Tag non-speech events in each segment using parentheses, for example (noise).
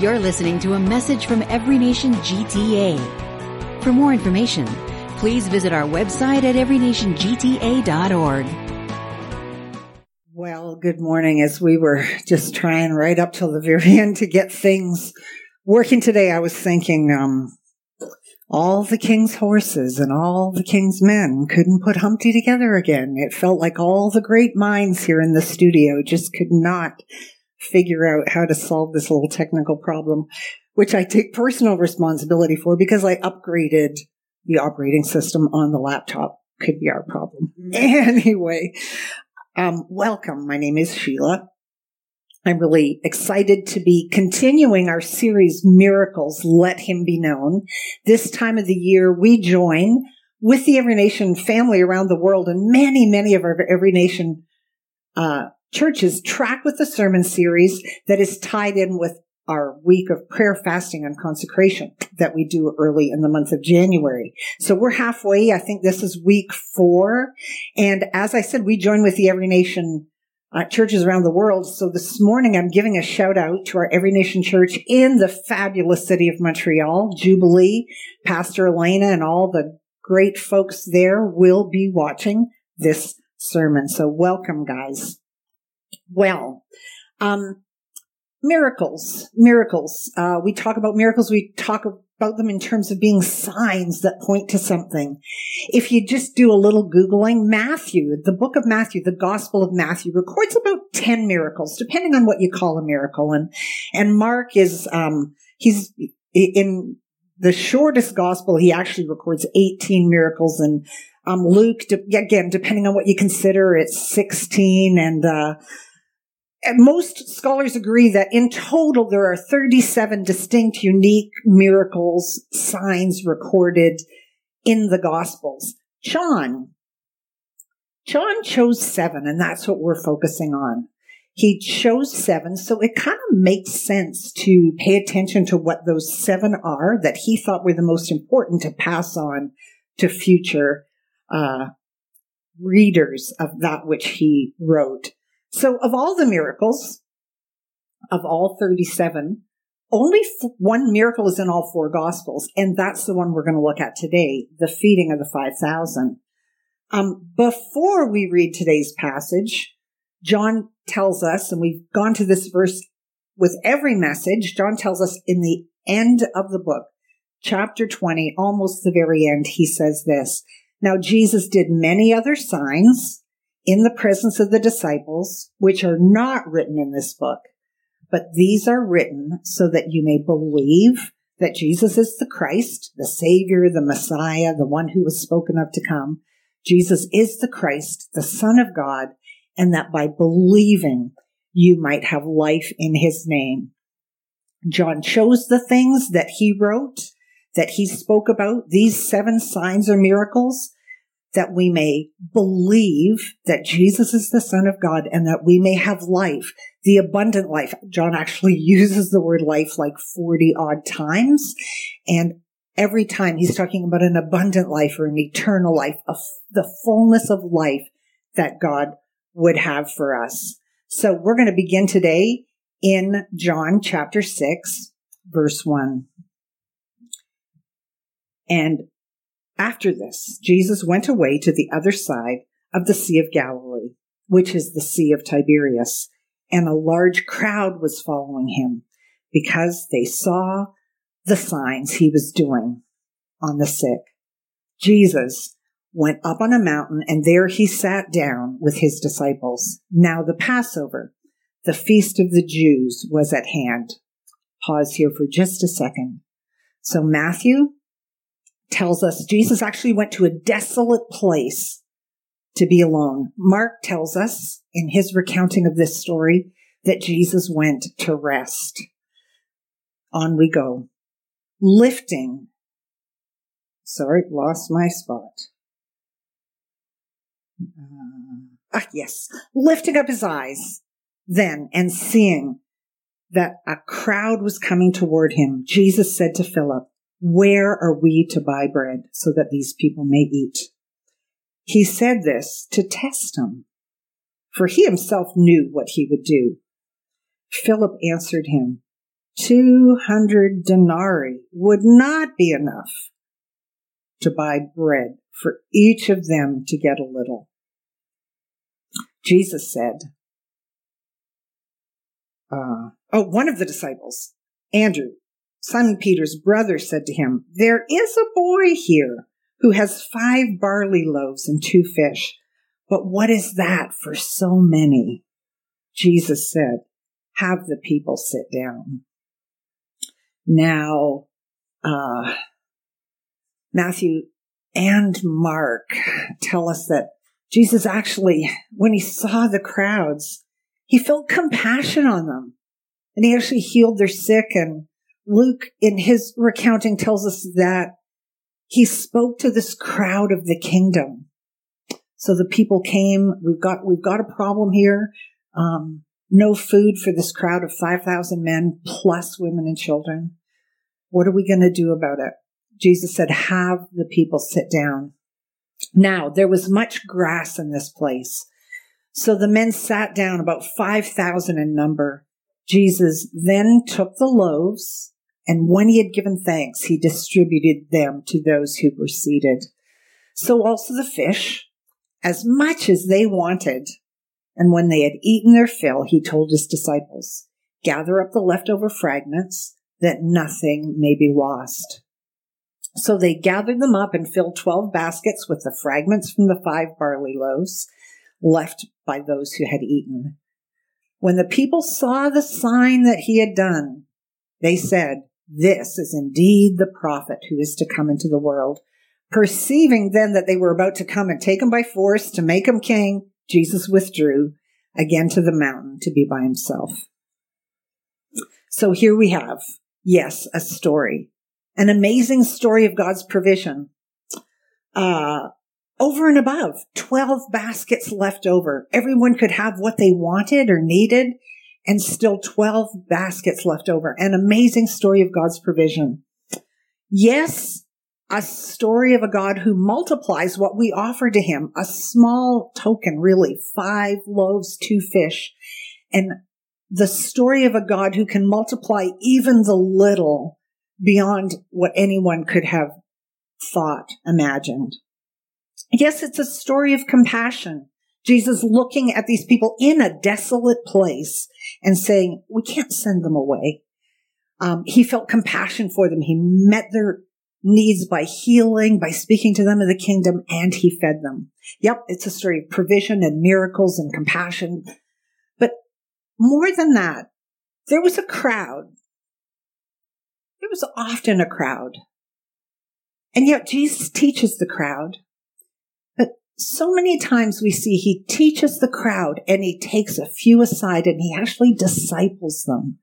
You're listening to a message from Every Nation GTA. For more information, please visit our website at everynationgta.org. Well, good morning. As we were just trying right up till the very (laughs) end to get things working today, I was thinking, um, all the king's horses and all the king's men couldn't put Humpty together again. It felt like all the great minds here in the studio just could not figure out how to solve this little technical problem, which I take personal responsibility for because I upgraded the operating system on the laptop. Could be our problem. (laughs) Anyway, um, welcome. My name is Sheila. I'm really excited to be continuing our series, Miracles, Let Him Be Known. This time of the year, we join with the Every Nation family around the world and many, many of our Every Nation uh, churches track with the sermon series that is tied in with our week of prayer, fasting, and consecration that we do early in the month of January. So we're halfway. I think this is week four. And as I said, we join with the Every Nation uh, churches around the world. So this morning I'm giving a shout out to our Every Nation church in the fabulous city of Montreal, Jubilee, Pastor Elena and all the great folks there will be watching this sermon. So welcome guys. Well, um, miracles, miracles. Uh, we talk about miracles. We talk about them in terms of being signs that point to something. If you just do a little Googling, Matthew, the book of Matthew, the gospel of Matthew records about 10 miracles, depending on what you call a miracle. And, and Mark is, um, he's in the shortest gospel, he actually records 18 miracles and, um, Luke, again, depending on what you consider, it's 16 and, uh, most scholars agree that in total there are 37 distinct, unique miracles, signs recorded in the Gospels. John, John chose seven, and that's what we're focusing on. He chose seven, so it kind of makes sense to pay attention to what those seven are that he thought were the most important to pass on to future uh, readers of that which he wrote. So of all the miracles, of all 37, only f- one miracle is in all four gospels, and that's the one we're going to look at today, the feeding of the 5,000. Um, before we read today's passage, John tells us, and we've gone to this verse with every message, John tells us in the end of the book, chapter 20, almost the very end, he says this, Now Jesus did many other signs in the presence of the disciples, which are not written in this book, but these are written so that you may believe that Jesus is the Christ, the Savior, the Messiah, the one who was spoken of to come. Jesus is the Christ, the Son of God, and that by believing you might have life in his name. John chose the things that he wrote, that he spoke about, these seven signs or miracles, that we may believe that Jesus is the Son of God and that we may have life, the abundant life. John actually (laughs) uses the word life like 40 odd times. And every time he's talking about an abundant life or an eternal life, the fullness of life that God would have for us. So we're going to begin today in John chapter 6, verse 1. And after this, Jesus went away to the other side of the Sea of Galilee, which is the Sea of Tiberias, and a large crowd was following him because they saw the signs he was doing on the sick. Jesus went up on a mountain and there he sat down with his disciples. Now the Passover, the feast of the Jews was at hand. Pause here for just a second. So Matthew tells us Jesus actually went to a desolate place to be alone. Mark tells us in his recounting of this story that Jesus went to rest. On we go. Lifting. Sorry, lost my spot. Uh, ah, yes. Lifting up his eyes then and seeing that a crowd was coming toward him, Jesus said to Philip, where are we to buy bread so that these people may eat? He said this to test him, for he himself knew what he would do. Philip answered him, 200 denarii would not be enough to buy bread for each of them to get a little. Jesus said, uh, oh, one of the disciples, Andrew, Simon Peter's brother, said to him, There is a boy here who has five barley loaves and two fish. But what is that for so many? Jesus said, Have the people sit down. Now, uh, Matthew and Mark tell us that Jesus actually, when he saw the crowds, he felt compassion on them and he actually healed their sick. And Luke, in his recounting, tells us that he spoke to this crowd of the kingdom. So the people came. We've got we've got a problem here. Um, no food for this crowd of five thousand men plus women and children. What are we going to do about it? Jesus said, "Have the people sit down." Now there was much grass in this place, so the men sat down, about five thousand in number. Jesus then took the loaves and when he had given thanks, he distributed them to those who were seated. So also the fish, as much as they wanted. And when they had eaten their fill, he told his disciples, gather up the leftover fragments that nothing may be lost. So they gathered them up and filled 12 baskets with the fragments from the five barley loaves left by those who had eaten. When the people saw the sign that he had done, they said, this is indeed the prophet who is to come into the world. Perceiving then that they were about to come and take him by force to make him king, Jesus withdrew again to the mountain to be by himself. So here we have, yes, a story, an amazing story of God's provision. Uh, over and above, 12 baskets left over. Everyone could have what they wanted or needed and still 12 baskets left over. An amazing story of God's provision. Yes, a story of a God who multiplies what we offer to him. A small token, really, five loaves, two fish. And the story of a God who can multiply even the little beyond what anyone could have thought, imagined. Yes, it's a story of compassion. Jesus looking at these people in a desolate place and saying, we can't send them away. Um, he felt compassion for them. He met their needs by healing, by speaking to them of the kingdom, and he fed them. Yep, it's a story of provision and miracles and compassion. But more than that, there was a crowd. There was often a crowd. And yet Jesus teaches the crowd so many times we see he teaches the crowd and he takes a few aside and he actually disciples them.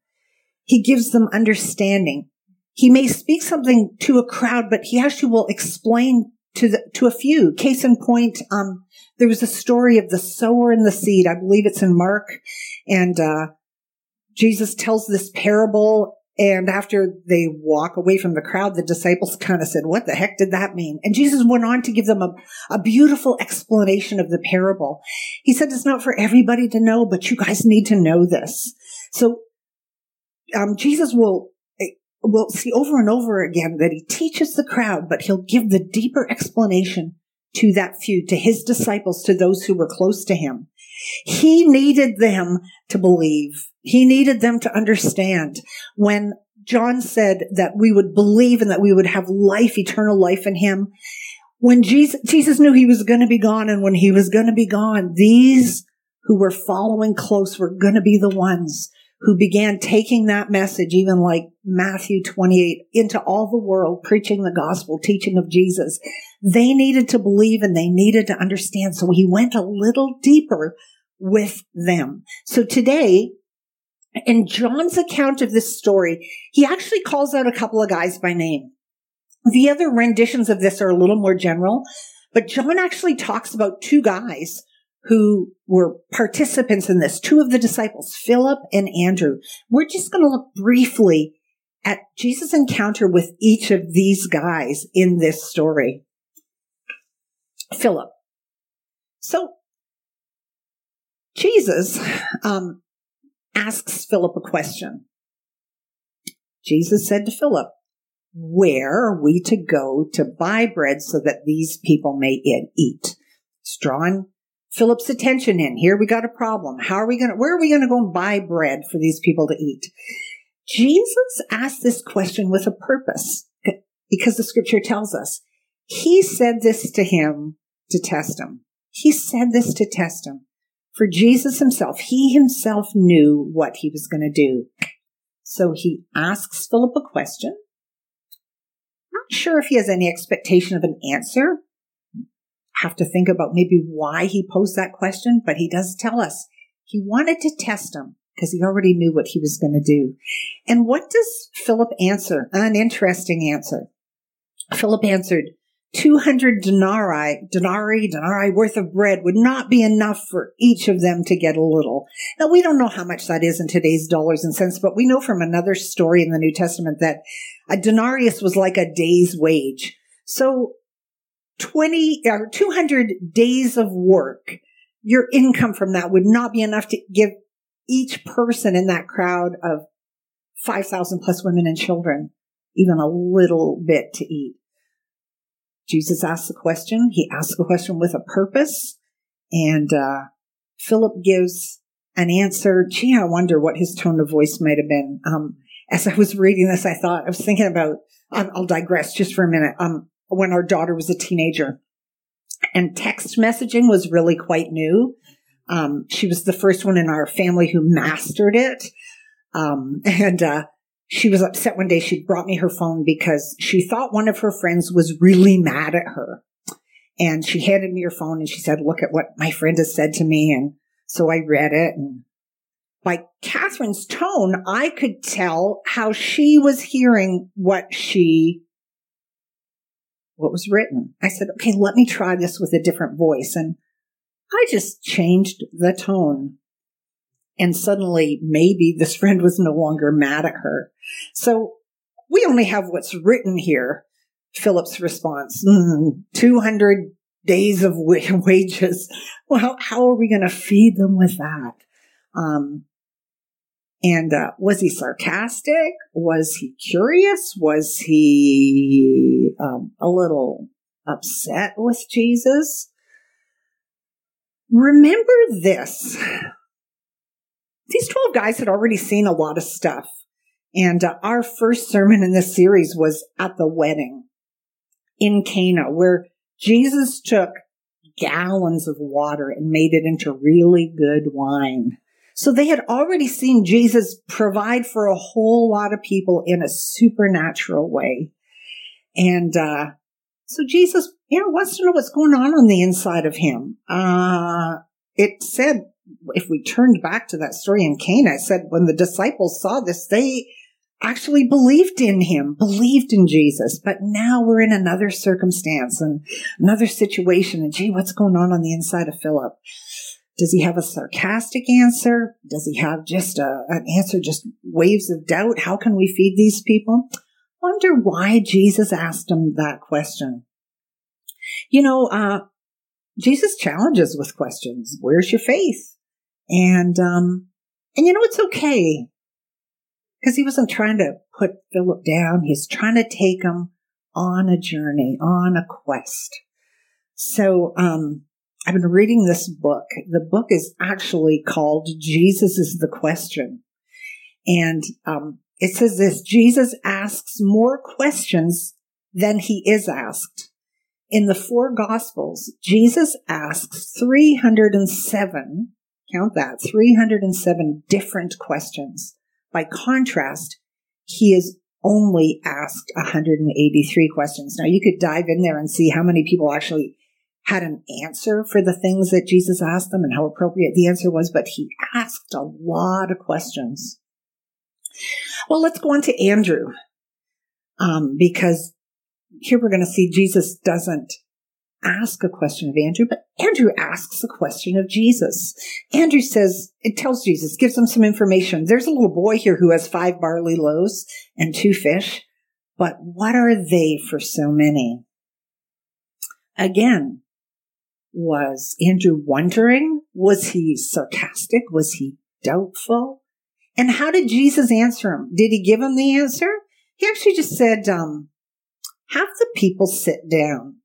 He gives them understanding. He may speak something to a crowd, but he actually will explain to the, to a few. Case in point, um, there was a story of the sower and the seed. I believe it's in Mark, and uh, Jesus tells this parable and after they walk away from the crowd, the disciples kind of said, what the heck did that mean? And Jesus went on to give them a, a beautiful explanation of the parable. He said, it's not for everybody to know, but you guys need to know this. So, um, Jesus will, eh, will see over and over again that he teaches the crowd, but he'll give the deeper explanation to that few, to his disciples, to those who were close to him. He needed them to believe. He needed them to understand when John said that we would believe and that we would have life, eternal life in him. When Jesus, Jesus knew he was going to be gone and when he was going to be gone, these who were following close were going to be the ones who began taking that message, even like Matthew 28, into all the world, preaching the gospel, teaching of Jesus. They needed to believe and they needed to understand. So he went a little deeper with them. So today, in John's account of this story, he actually calls out a couple of guys by name. The other renditions of this are a little more general, but John actually talks about two guys who were participants in this, two of the disciples, Philip and Andrew. We're just going to look briefly at Jesus' encounter with each of these guys in this story. Philip. So Jesus um, asks Philip a question. Jesus said to Philip, where are we to go to buy bread so that these people may eat? It's drawing Philip's attention in. Here we got a problem. How are we going to, where are we going to go and buy bread for these people to eat? Jesus asked this question with a purpose because the scripture tells us he said this to him to test him. He said this to test him. For Jesus himself, he himself knew what he was going to do. So he asks Philip a question. Not sure if he has any expectation of an answer. Have to think about maybe why he posed that question, but he does tell us he wanted to test him because he already knew what he was going to do. And what does Philip answer? An interesting answer. Philip answered, 200 denarii, denarii, denarii worth of bread would not be enough for each of them to get a little. Now, we don't know how much that is in today's dollars and cents, but we know from another story in the New Testament that a denarius was like a day's wage. So 20 or 200 days of work, your income from that would not be enough to give each person in that crowd of 5,000 plus women and children even a little bit to eat. Jesus asks a question. He asks a question with a purpose. And uh, Philip gives an answer. Gee, I wonder what his tone of voice might have been. Um, as I was reading this, I thought, I was thinking about, um, I'll digress just for a minute. Um, when our daughter was a teenager and text messaging was really quite new. Um, she was the first one in our family who mastered it. Um, (laughs) and, uh, she was upset one day. She brought me her phone because she thought one of her friends was really mad at her. And she handed me her phone and she said, look at what my friend has said to me. And so I read it and by Catherine's tone, I could tell how she was hearing what she, what was written. I said, okay, let me try this with a different voice. And I just changed the tone and suddenly maybe this friend was no longer mad at her. So we only have what's written here. Philip's response, mm, 200 days of (laughs) wages. Well, how are we going to feed them with that? Um, and uh, was he sarcastic? Was he curious? Was he um, a little upset with Jesus? Remember this these 12 guys had already seen a lot of stuff. And uh, our first sermon in this series was at the wedding in Cana, where Jesus took gallons of water and made it into really good wine. So they had already seen Jesus provide for a whole lot of people in a supernatural way. And, uh, so Jesus, you know, wants to know what's going on on the inside of him. Uh, it said if we turned back to that story in Cana, I said when the disciples saw this, they actually believed in him, believed in Jesus. But now we're in another circumstance and another situation. And gee, what's going on on the inside of Philip? Does he have a sarcastic answer? Does he have just a, an answer, just waves of doubt? How can we feed these people? Wonder why Jesus asked him that question. You know, uh, Jesus challenges with questions. Where's your faith? And, um, and you know, it's okay. Cause he wasn't trying to put Philip down. He's trying to take him on a journey, on a quest. So, um, I've been reading this book. The book is actually called Jesus is the Question. And, um, it says this, Jesus asks more questions than he is asked. In the four gospels, Jesus asks 307 Count that 307 different questions. By contrast, he is only asked 183 questions. Now you could dive in there and see how many people actually had an answer for the things that Jesus asked them and how appropriate the answer was, but he asked a lot of questions. Well, let's go on to Andrew. Um, because here we're going to see Jesus doesn't ask a question of Andrew, but Andrew asks a question of Jesus. Andrew says, it tells Jesus, gives him some information. There's a little boy here who has five barley loaves and two fish, but what are they for so many? Again, was Andrew wondering? Was he sarcastic? Was he doubtful? And how did Jesus answer him? Did he give him the answer? He actually just said, um, have the people sit down.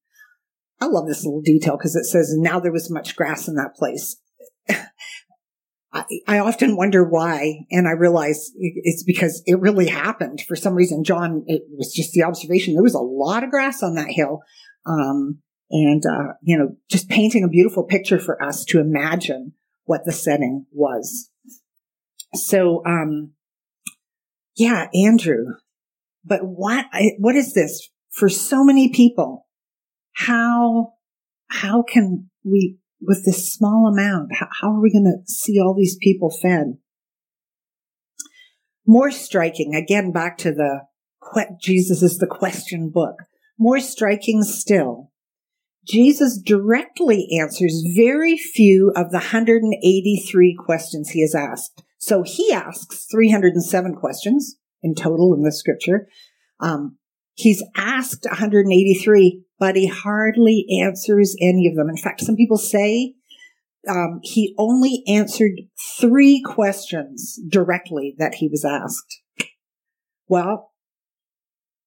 I love this little detail because it says, now there was much grass in that place. (laughs) I, often wonder why, and I realize it's because it really happened. For some reason, John, it was just the observation. There was a lot of grass on that hill. Um, and, uh, you know, just painting a beautiful picture for us to imagine what the setting was. So, um, yeah, Andrew, but what, what is this for so many people? How, how can we, with this small amount, how, how are we going to see all these people fed? More striking, again, back to the, Jesus is the question book. More striking still, Jesus directly answers very few of the 183 questions he has asked. So he asks 307 questions in total in the scripture. Um, he's asked 183, but he hardly answers any of them. In fact, some people say um, he only answered three questions directly that he was asked. Well,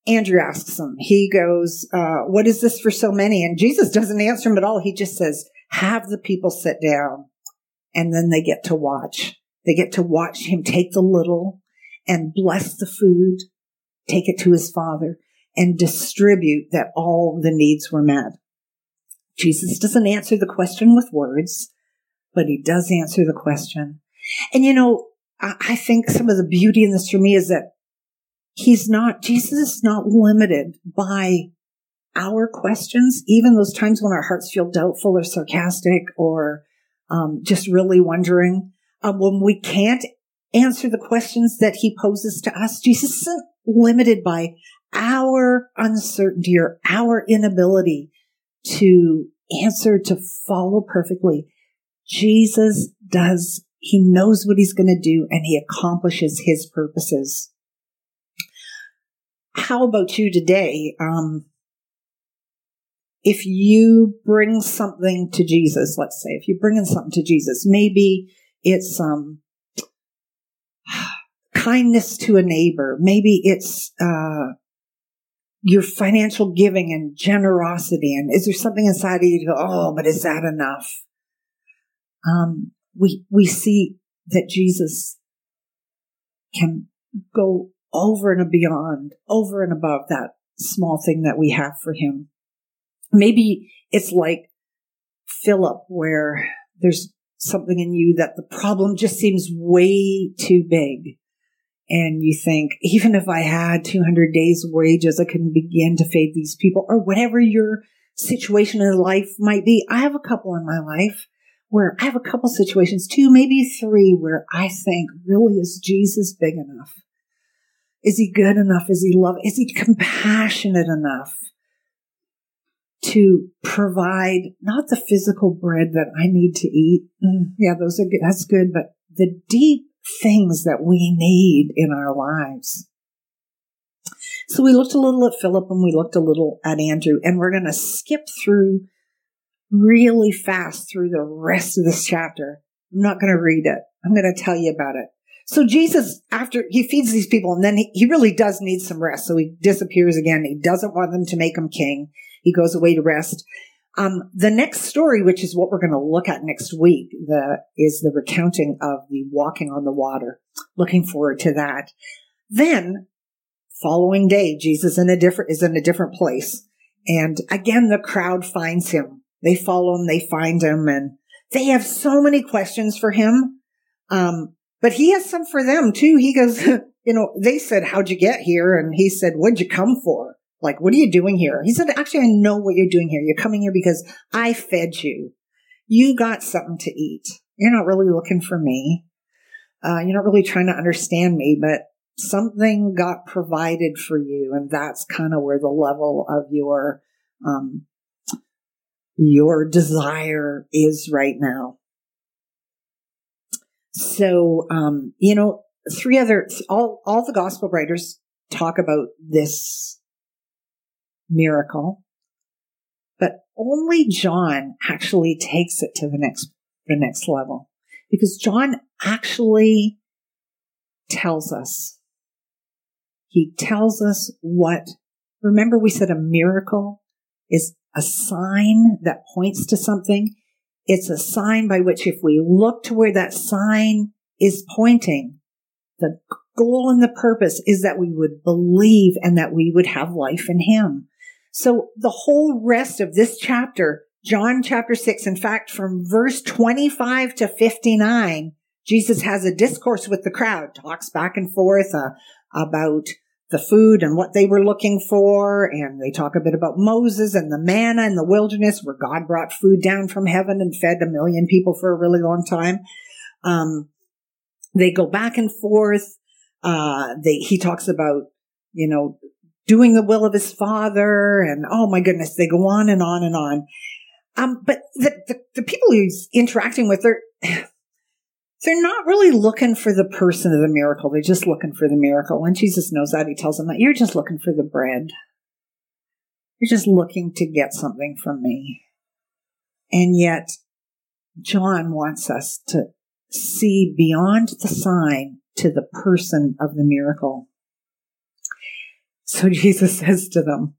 Andrew asks him, he goes, uh, what is this for so many? And Jesus doesn't answer him at all. He just says, have the people sit down and then they get to watch. They get to watch him take the little and bless the food, take it to his father and distribute that all the needs were met. Jesus doesn't answer the question with words, but he does answer the question. And you know, I think some of the beauty in this for me is that he's not, Jesus is not limited by our questions, even those times when our hearts feel doubtful or sarcastic or um, just really wondering. Um, when we can't answer the questions that he poses to us, Jesus isn't limited by our uncertainty or our inability to answer, to follow perfectly. Jesus does, he knows what he's going to do and he accomplishes his purposes how about you today? Um, if you bring something to Jesus, let's say, if you're bringing something to Jesus, maybe it's um, (sighs) kindness to a neighbor, maybe it's uh, your financial giving and generosity, and is there something inside of you to go, oh, but is that enough? Um, we we see that Jesus can go over and beyond, over and above that small thing that we have for him. Maybe it's like Philip, where there's something in you that the problem just seems way too big. And you think, (laughs) even if I had 200 days wages, I couldn't begin to feed these people or whatever your situation in life might be. I have a couple in my life where I have a couple situations, two, maybe three, where I think, really, is Jesus big enough? Is he good enough? Is he love? Is he compassionate enough to provide not the physical bread that I need to eat? Mm, yeah, those are good. That's good. But the deep things that we need in our lives. So we looked a little at Philip and we looked a little at Andrew and we're going to skip through really fast through the rest of this chapter. I'm not going to read it. I'm going to tell you about it. So Jesus, after he feeds these people, and then he, he really does need some rest. So he disappears again. He doesn't want them to make him king. He goes away to rest. Um, the next story, which is what we're going to look at next week, the, is the recounting of the walking on the water. Looking forward to that. Then, following day, Jesus in a different is in a different place, and again the crowd finds him. They follow him, they find him, and they have so many questions for him. Um, but he has some for them too. He goes, (laughs) you know, they said, how'd you get here? And he said, what'd you come for? Like, what are you doing here? He said, actually, I know what you're doing here. You're coming here because I fed you. You got something to eat. You're not really looking for me. Uh, you're not really trying to understand me, but something got provided for you. And that's kind of where the level of your, um, your desire is right now. So, um, you know, three other, all, all the gospel writers talk about this miracle, but only John actually takes it to the next, the next level because John actually tells us. He tells us what, remember we said a miracle is a sign that points to something. It's a sign by which if we look to where that sign is pointing, the goal and the purpose is that we would believe and that we would have life in Him. So the whole rest of this chapter, John chapter 6, in fact, from verse 25 to 59, Jesus has a discourse with the crowd, talks back and forth uh, about the food and what they were looking for. And they talk a bit about Moses and the manna in the wilderness where God brought food down from heaven and fed a million people for a really long time. Um, they go back and forth. Uh, they, he talks about, you know, doing the will of his father and oh my goodness, they go on and on and on. Um, but the, the, the people he's interacting with are, they're not really looking for the person of the miracle. They're just looking for the miracle. And Jesus knows that. He tells them that you're just looking for the bread. You're just looking to get something from me. And yet, John wants us to see beyond the sign to the person of the miracle. So (laughs) Jesus says to them,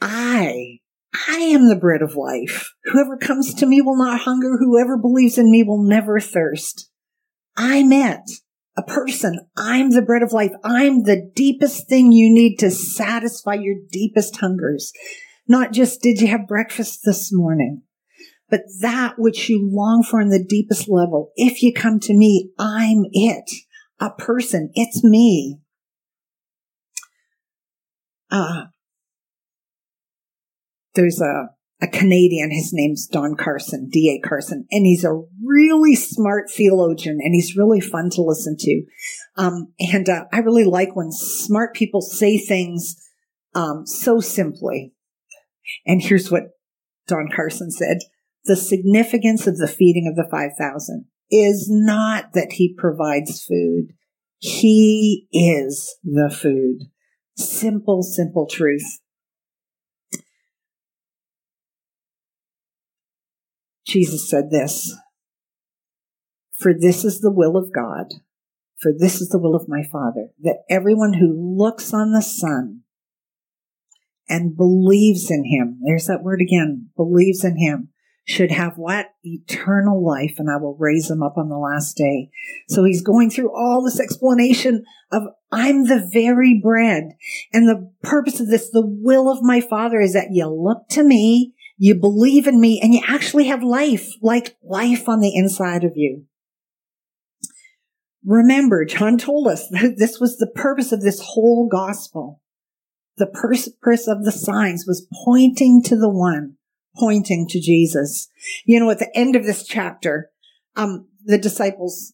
I I am the bread of life. Whoever comes to me will not hunger. Whoever believes in me will never thirst. I'm it. A person. I'm the bread of life. I'm the deepest thing you need to satisfy your deepest hungers. Not just did you have breakfast this morning, but that which you long for in the deepest level. If you come to me, I'm it. A person. It's me. Uh, there's a, a Canadian, his name's Don Carson, D.A. Carson, and he's a really smart theologian and he's really fun to listen to. Um, and uh, I really like when smart people say things um, so simply. And here's what Don Carson said. The significance of the feeding of the 5,000 is not that he provides food. He is the food. Simple, simple truth. Jesus said this For this is the will of God, for this is the will of my Father, that everyone who looks on the Son and believes in him, there's that word again, believes in him, should have what? Eternal life, and I will raise him up on the last day. So he's going through all this explanation of I'm the very bread. And the purpose of this, the will of my Father is that you look to me you believe in me and you actually have life, like life on the inside of you. Remember, John told us (laughs) that this was the purpose of this whole gospel. The purpose of the signs was pointing to the one, pointing to Jesus. You know, at the end of this chapter, um, the disciples,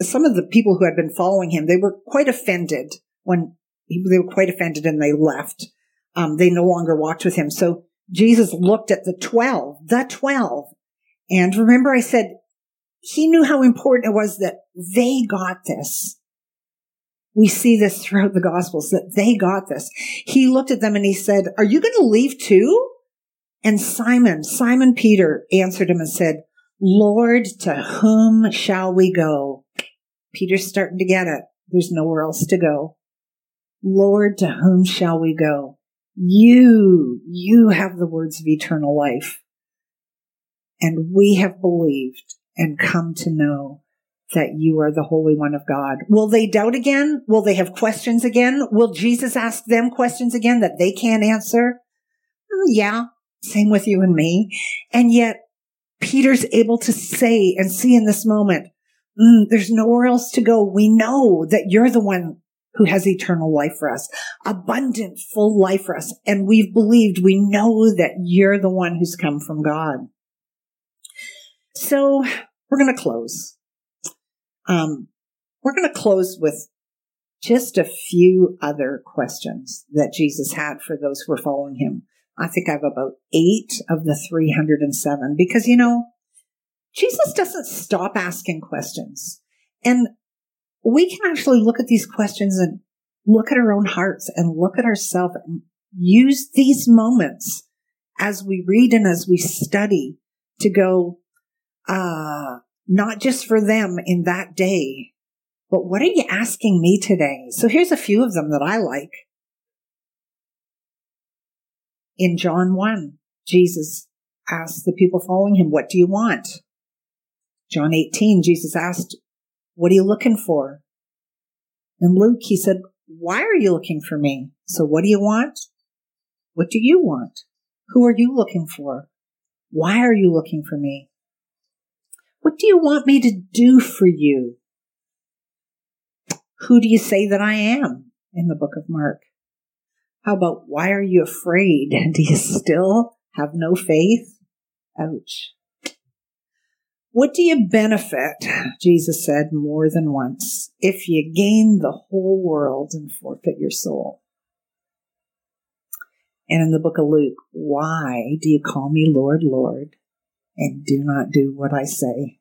some of the people who had been following him, they were quite offended when they were quite offended and they left. Um, they no longer walked with him. So Jesus looked at the 12, the 12. And remember I said he knew how important it was that they got this. We see this throughout the gospels that they got this. He looked at them and he said, are you going to leave too? And Simon, Simon Peter answered him and said, Lord, to whom shall we go? Peter's starting to get it. There's nowhere else to go. Lord, to whom shall we go? You, you have the words of eternal life. And we have believed and come to know that you are the Holy One of God. Will they doubt again? Will they have questions again? Will Jesus ask them questions again that they can't answer? Mm, yeah, same with you and me. And yet Peter's able to say and see in this moment, mm, there's nowhere else to go. We know that you're the one who has eternal life for us, abundant, full life for us. And we've believed, we know that you're the one who's come from God. So we're going to close. Um, we're going to close with just a few other questions that Jesus had for those who were following him. I think I have about eight of the 307 because, you know, Jesus doesn't stop asking questions. And we can actually look at these questions and look at our own hearts and look at ourselves and use these moments as we read and as we study to go, uh, not just for them in that day, But what are you asking me today? So here's a few of them that I like. In John 1, Jesus asked the people following him, What do you want? John 18, Jesus asked, What are you looking for? And Luke, he said, Why are you looking for me? So what do you want? What do you want? Who are you looking for? Why are you looking for me? What do you want me to do for you? Who do you say that I am in the book of Mark? How about why are you afraid? (laughs) Do you still have no faith? Ouch. What do you benefit, Jesus said more than once, if you gain the whole world and forfeit your soul? And in the book of Luke, why do you call me Lord, Lord, and do not do what I say?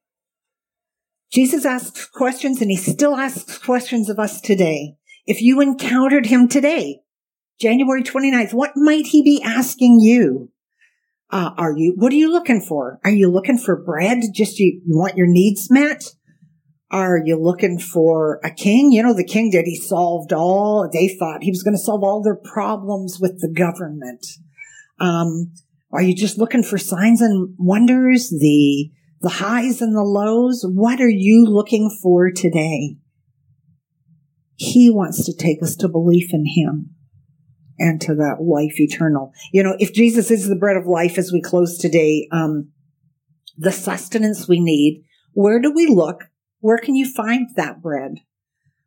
Jesus asks questions and he still asks questions of us today. If you encountered him today, January 29th, what might he be asking you? Uh, are you, what are you looking for? Are you looking for bread? Just you, you want your needs met? Are you looking for a king? You know, the king did. He solved all, they thought he was going to solve all their problems with the government. Um, are you just looking for signs and wonders? The, the highs and the lows? What are you looking for today? He wants to take us to belief in him and to that life eternal. You know, if Jesus is the bread of life as we close today, um, the sustenance we need, where do we look? Where can you find that bread?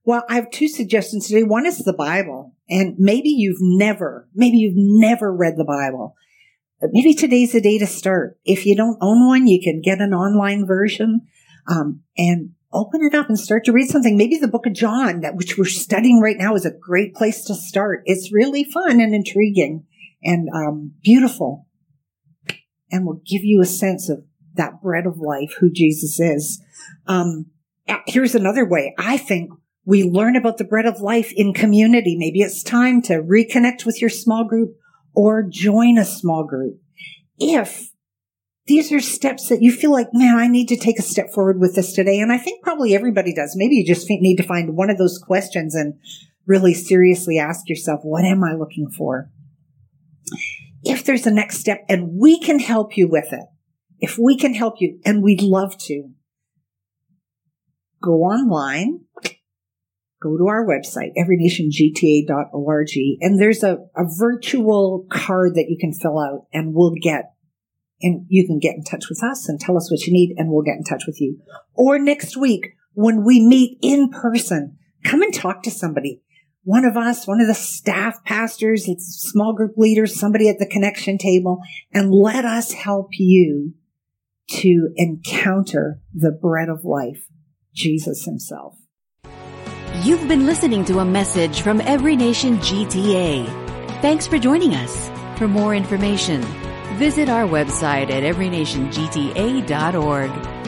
Well, I have two suggestions today. One is the Bible. And maybe you've never, maybe you've never read the Bible. But maybe today's the day to start. If you don't own one, you can get an online version. Um, and open it up and start to read something. Maybe the book of John that which we're studying right now is a great place to start. It's really fun and intriguing and um, beautiful and will give you a sense of that bread of life, who Jesus is. Um, here's another way. I think we learn about the bread of life in community. Maybe it's time to reconnect with your small group or join a small group. If these are steps that you feel like, man, I need to take a step forward with this today. And I think probably everybody does. Maybe you just need to find one of those questions and really seriously ask yourself, what am I looking for? If there's a next step and we can help you with it, if we can help you, and we'd love to, go online, go to our website, everynationgta.org, and there's a, a virtual card that you can fill out and we'll get and you can get in touch with us and tell us what you need and we'll get in touch with you. Or next week when we meet in person, come and talk to somebody. One of us, one of the staff pastors, small group leaders, somebody at the connection table, and let us help you to encounter the bread of life, Jesus himself. You've been listening to a message from Every Nation GTA. Thanks for joining us. For more information, Visit our website at everynationgta.org.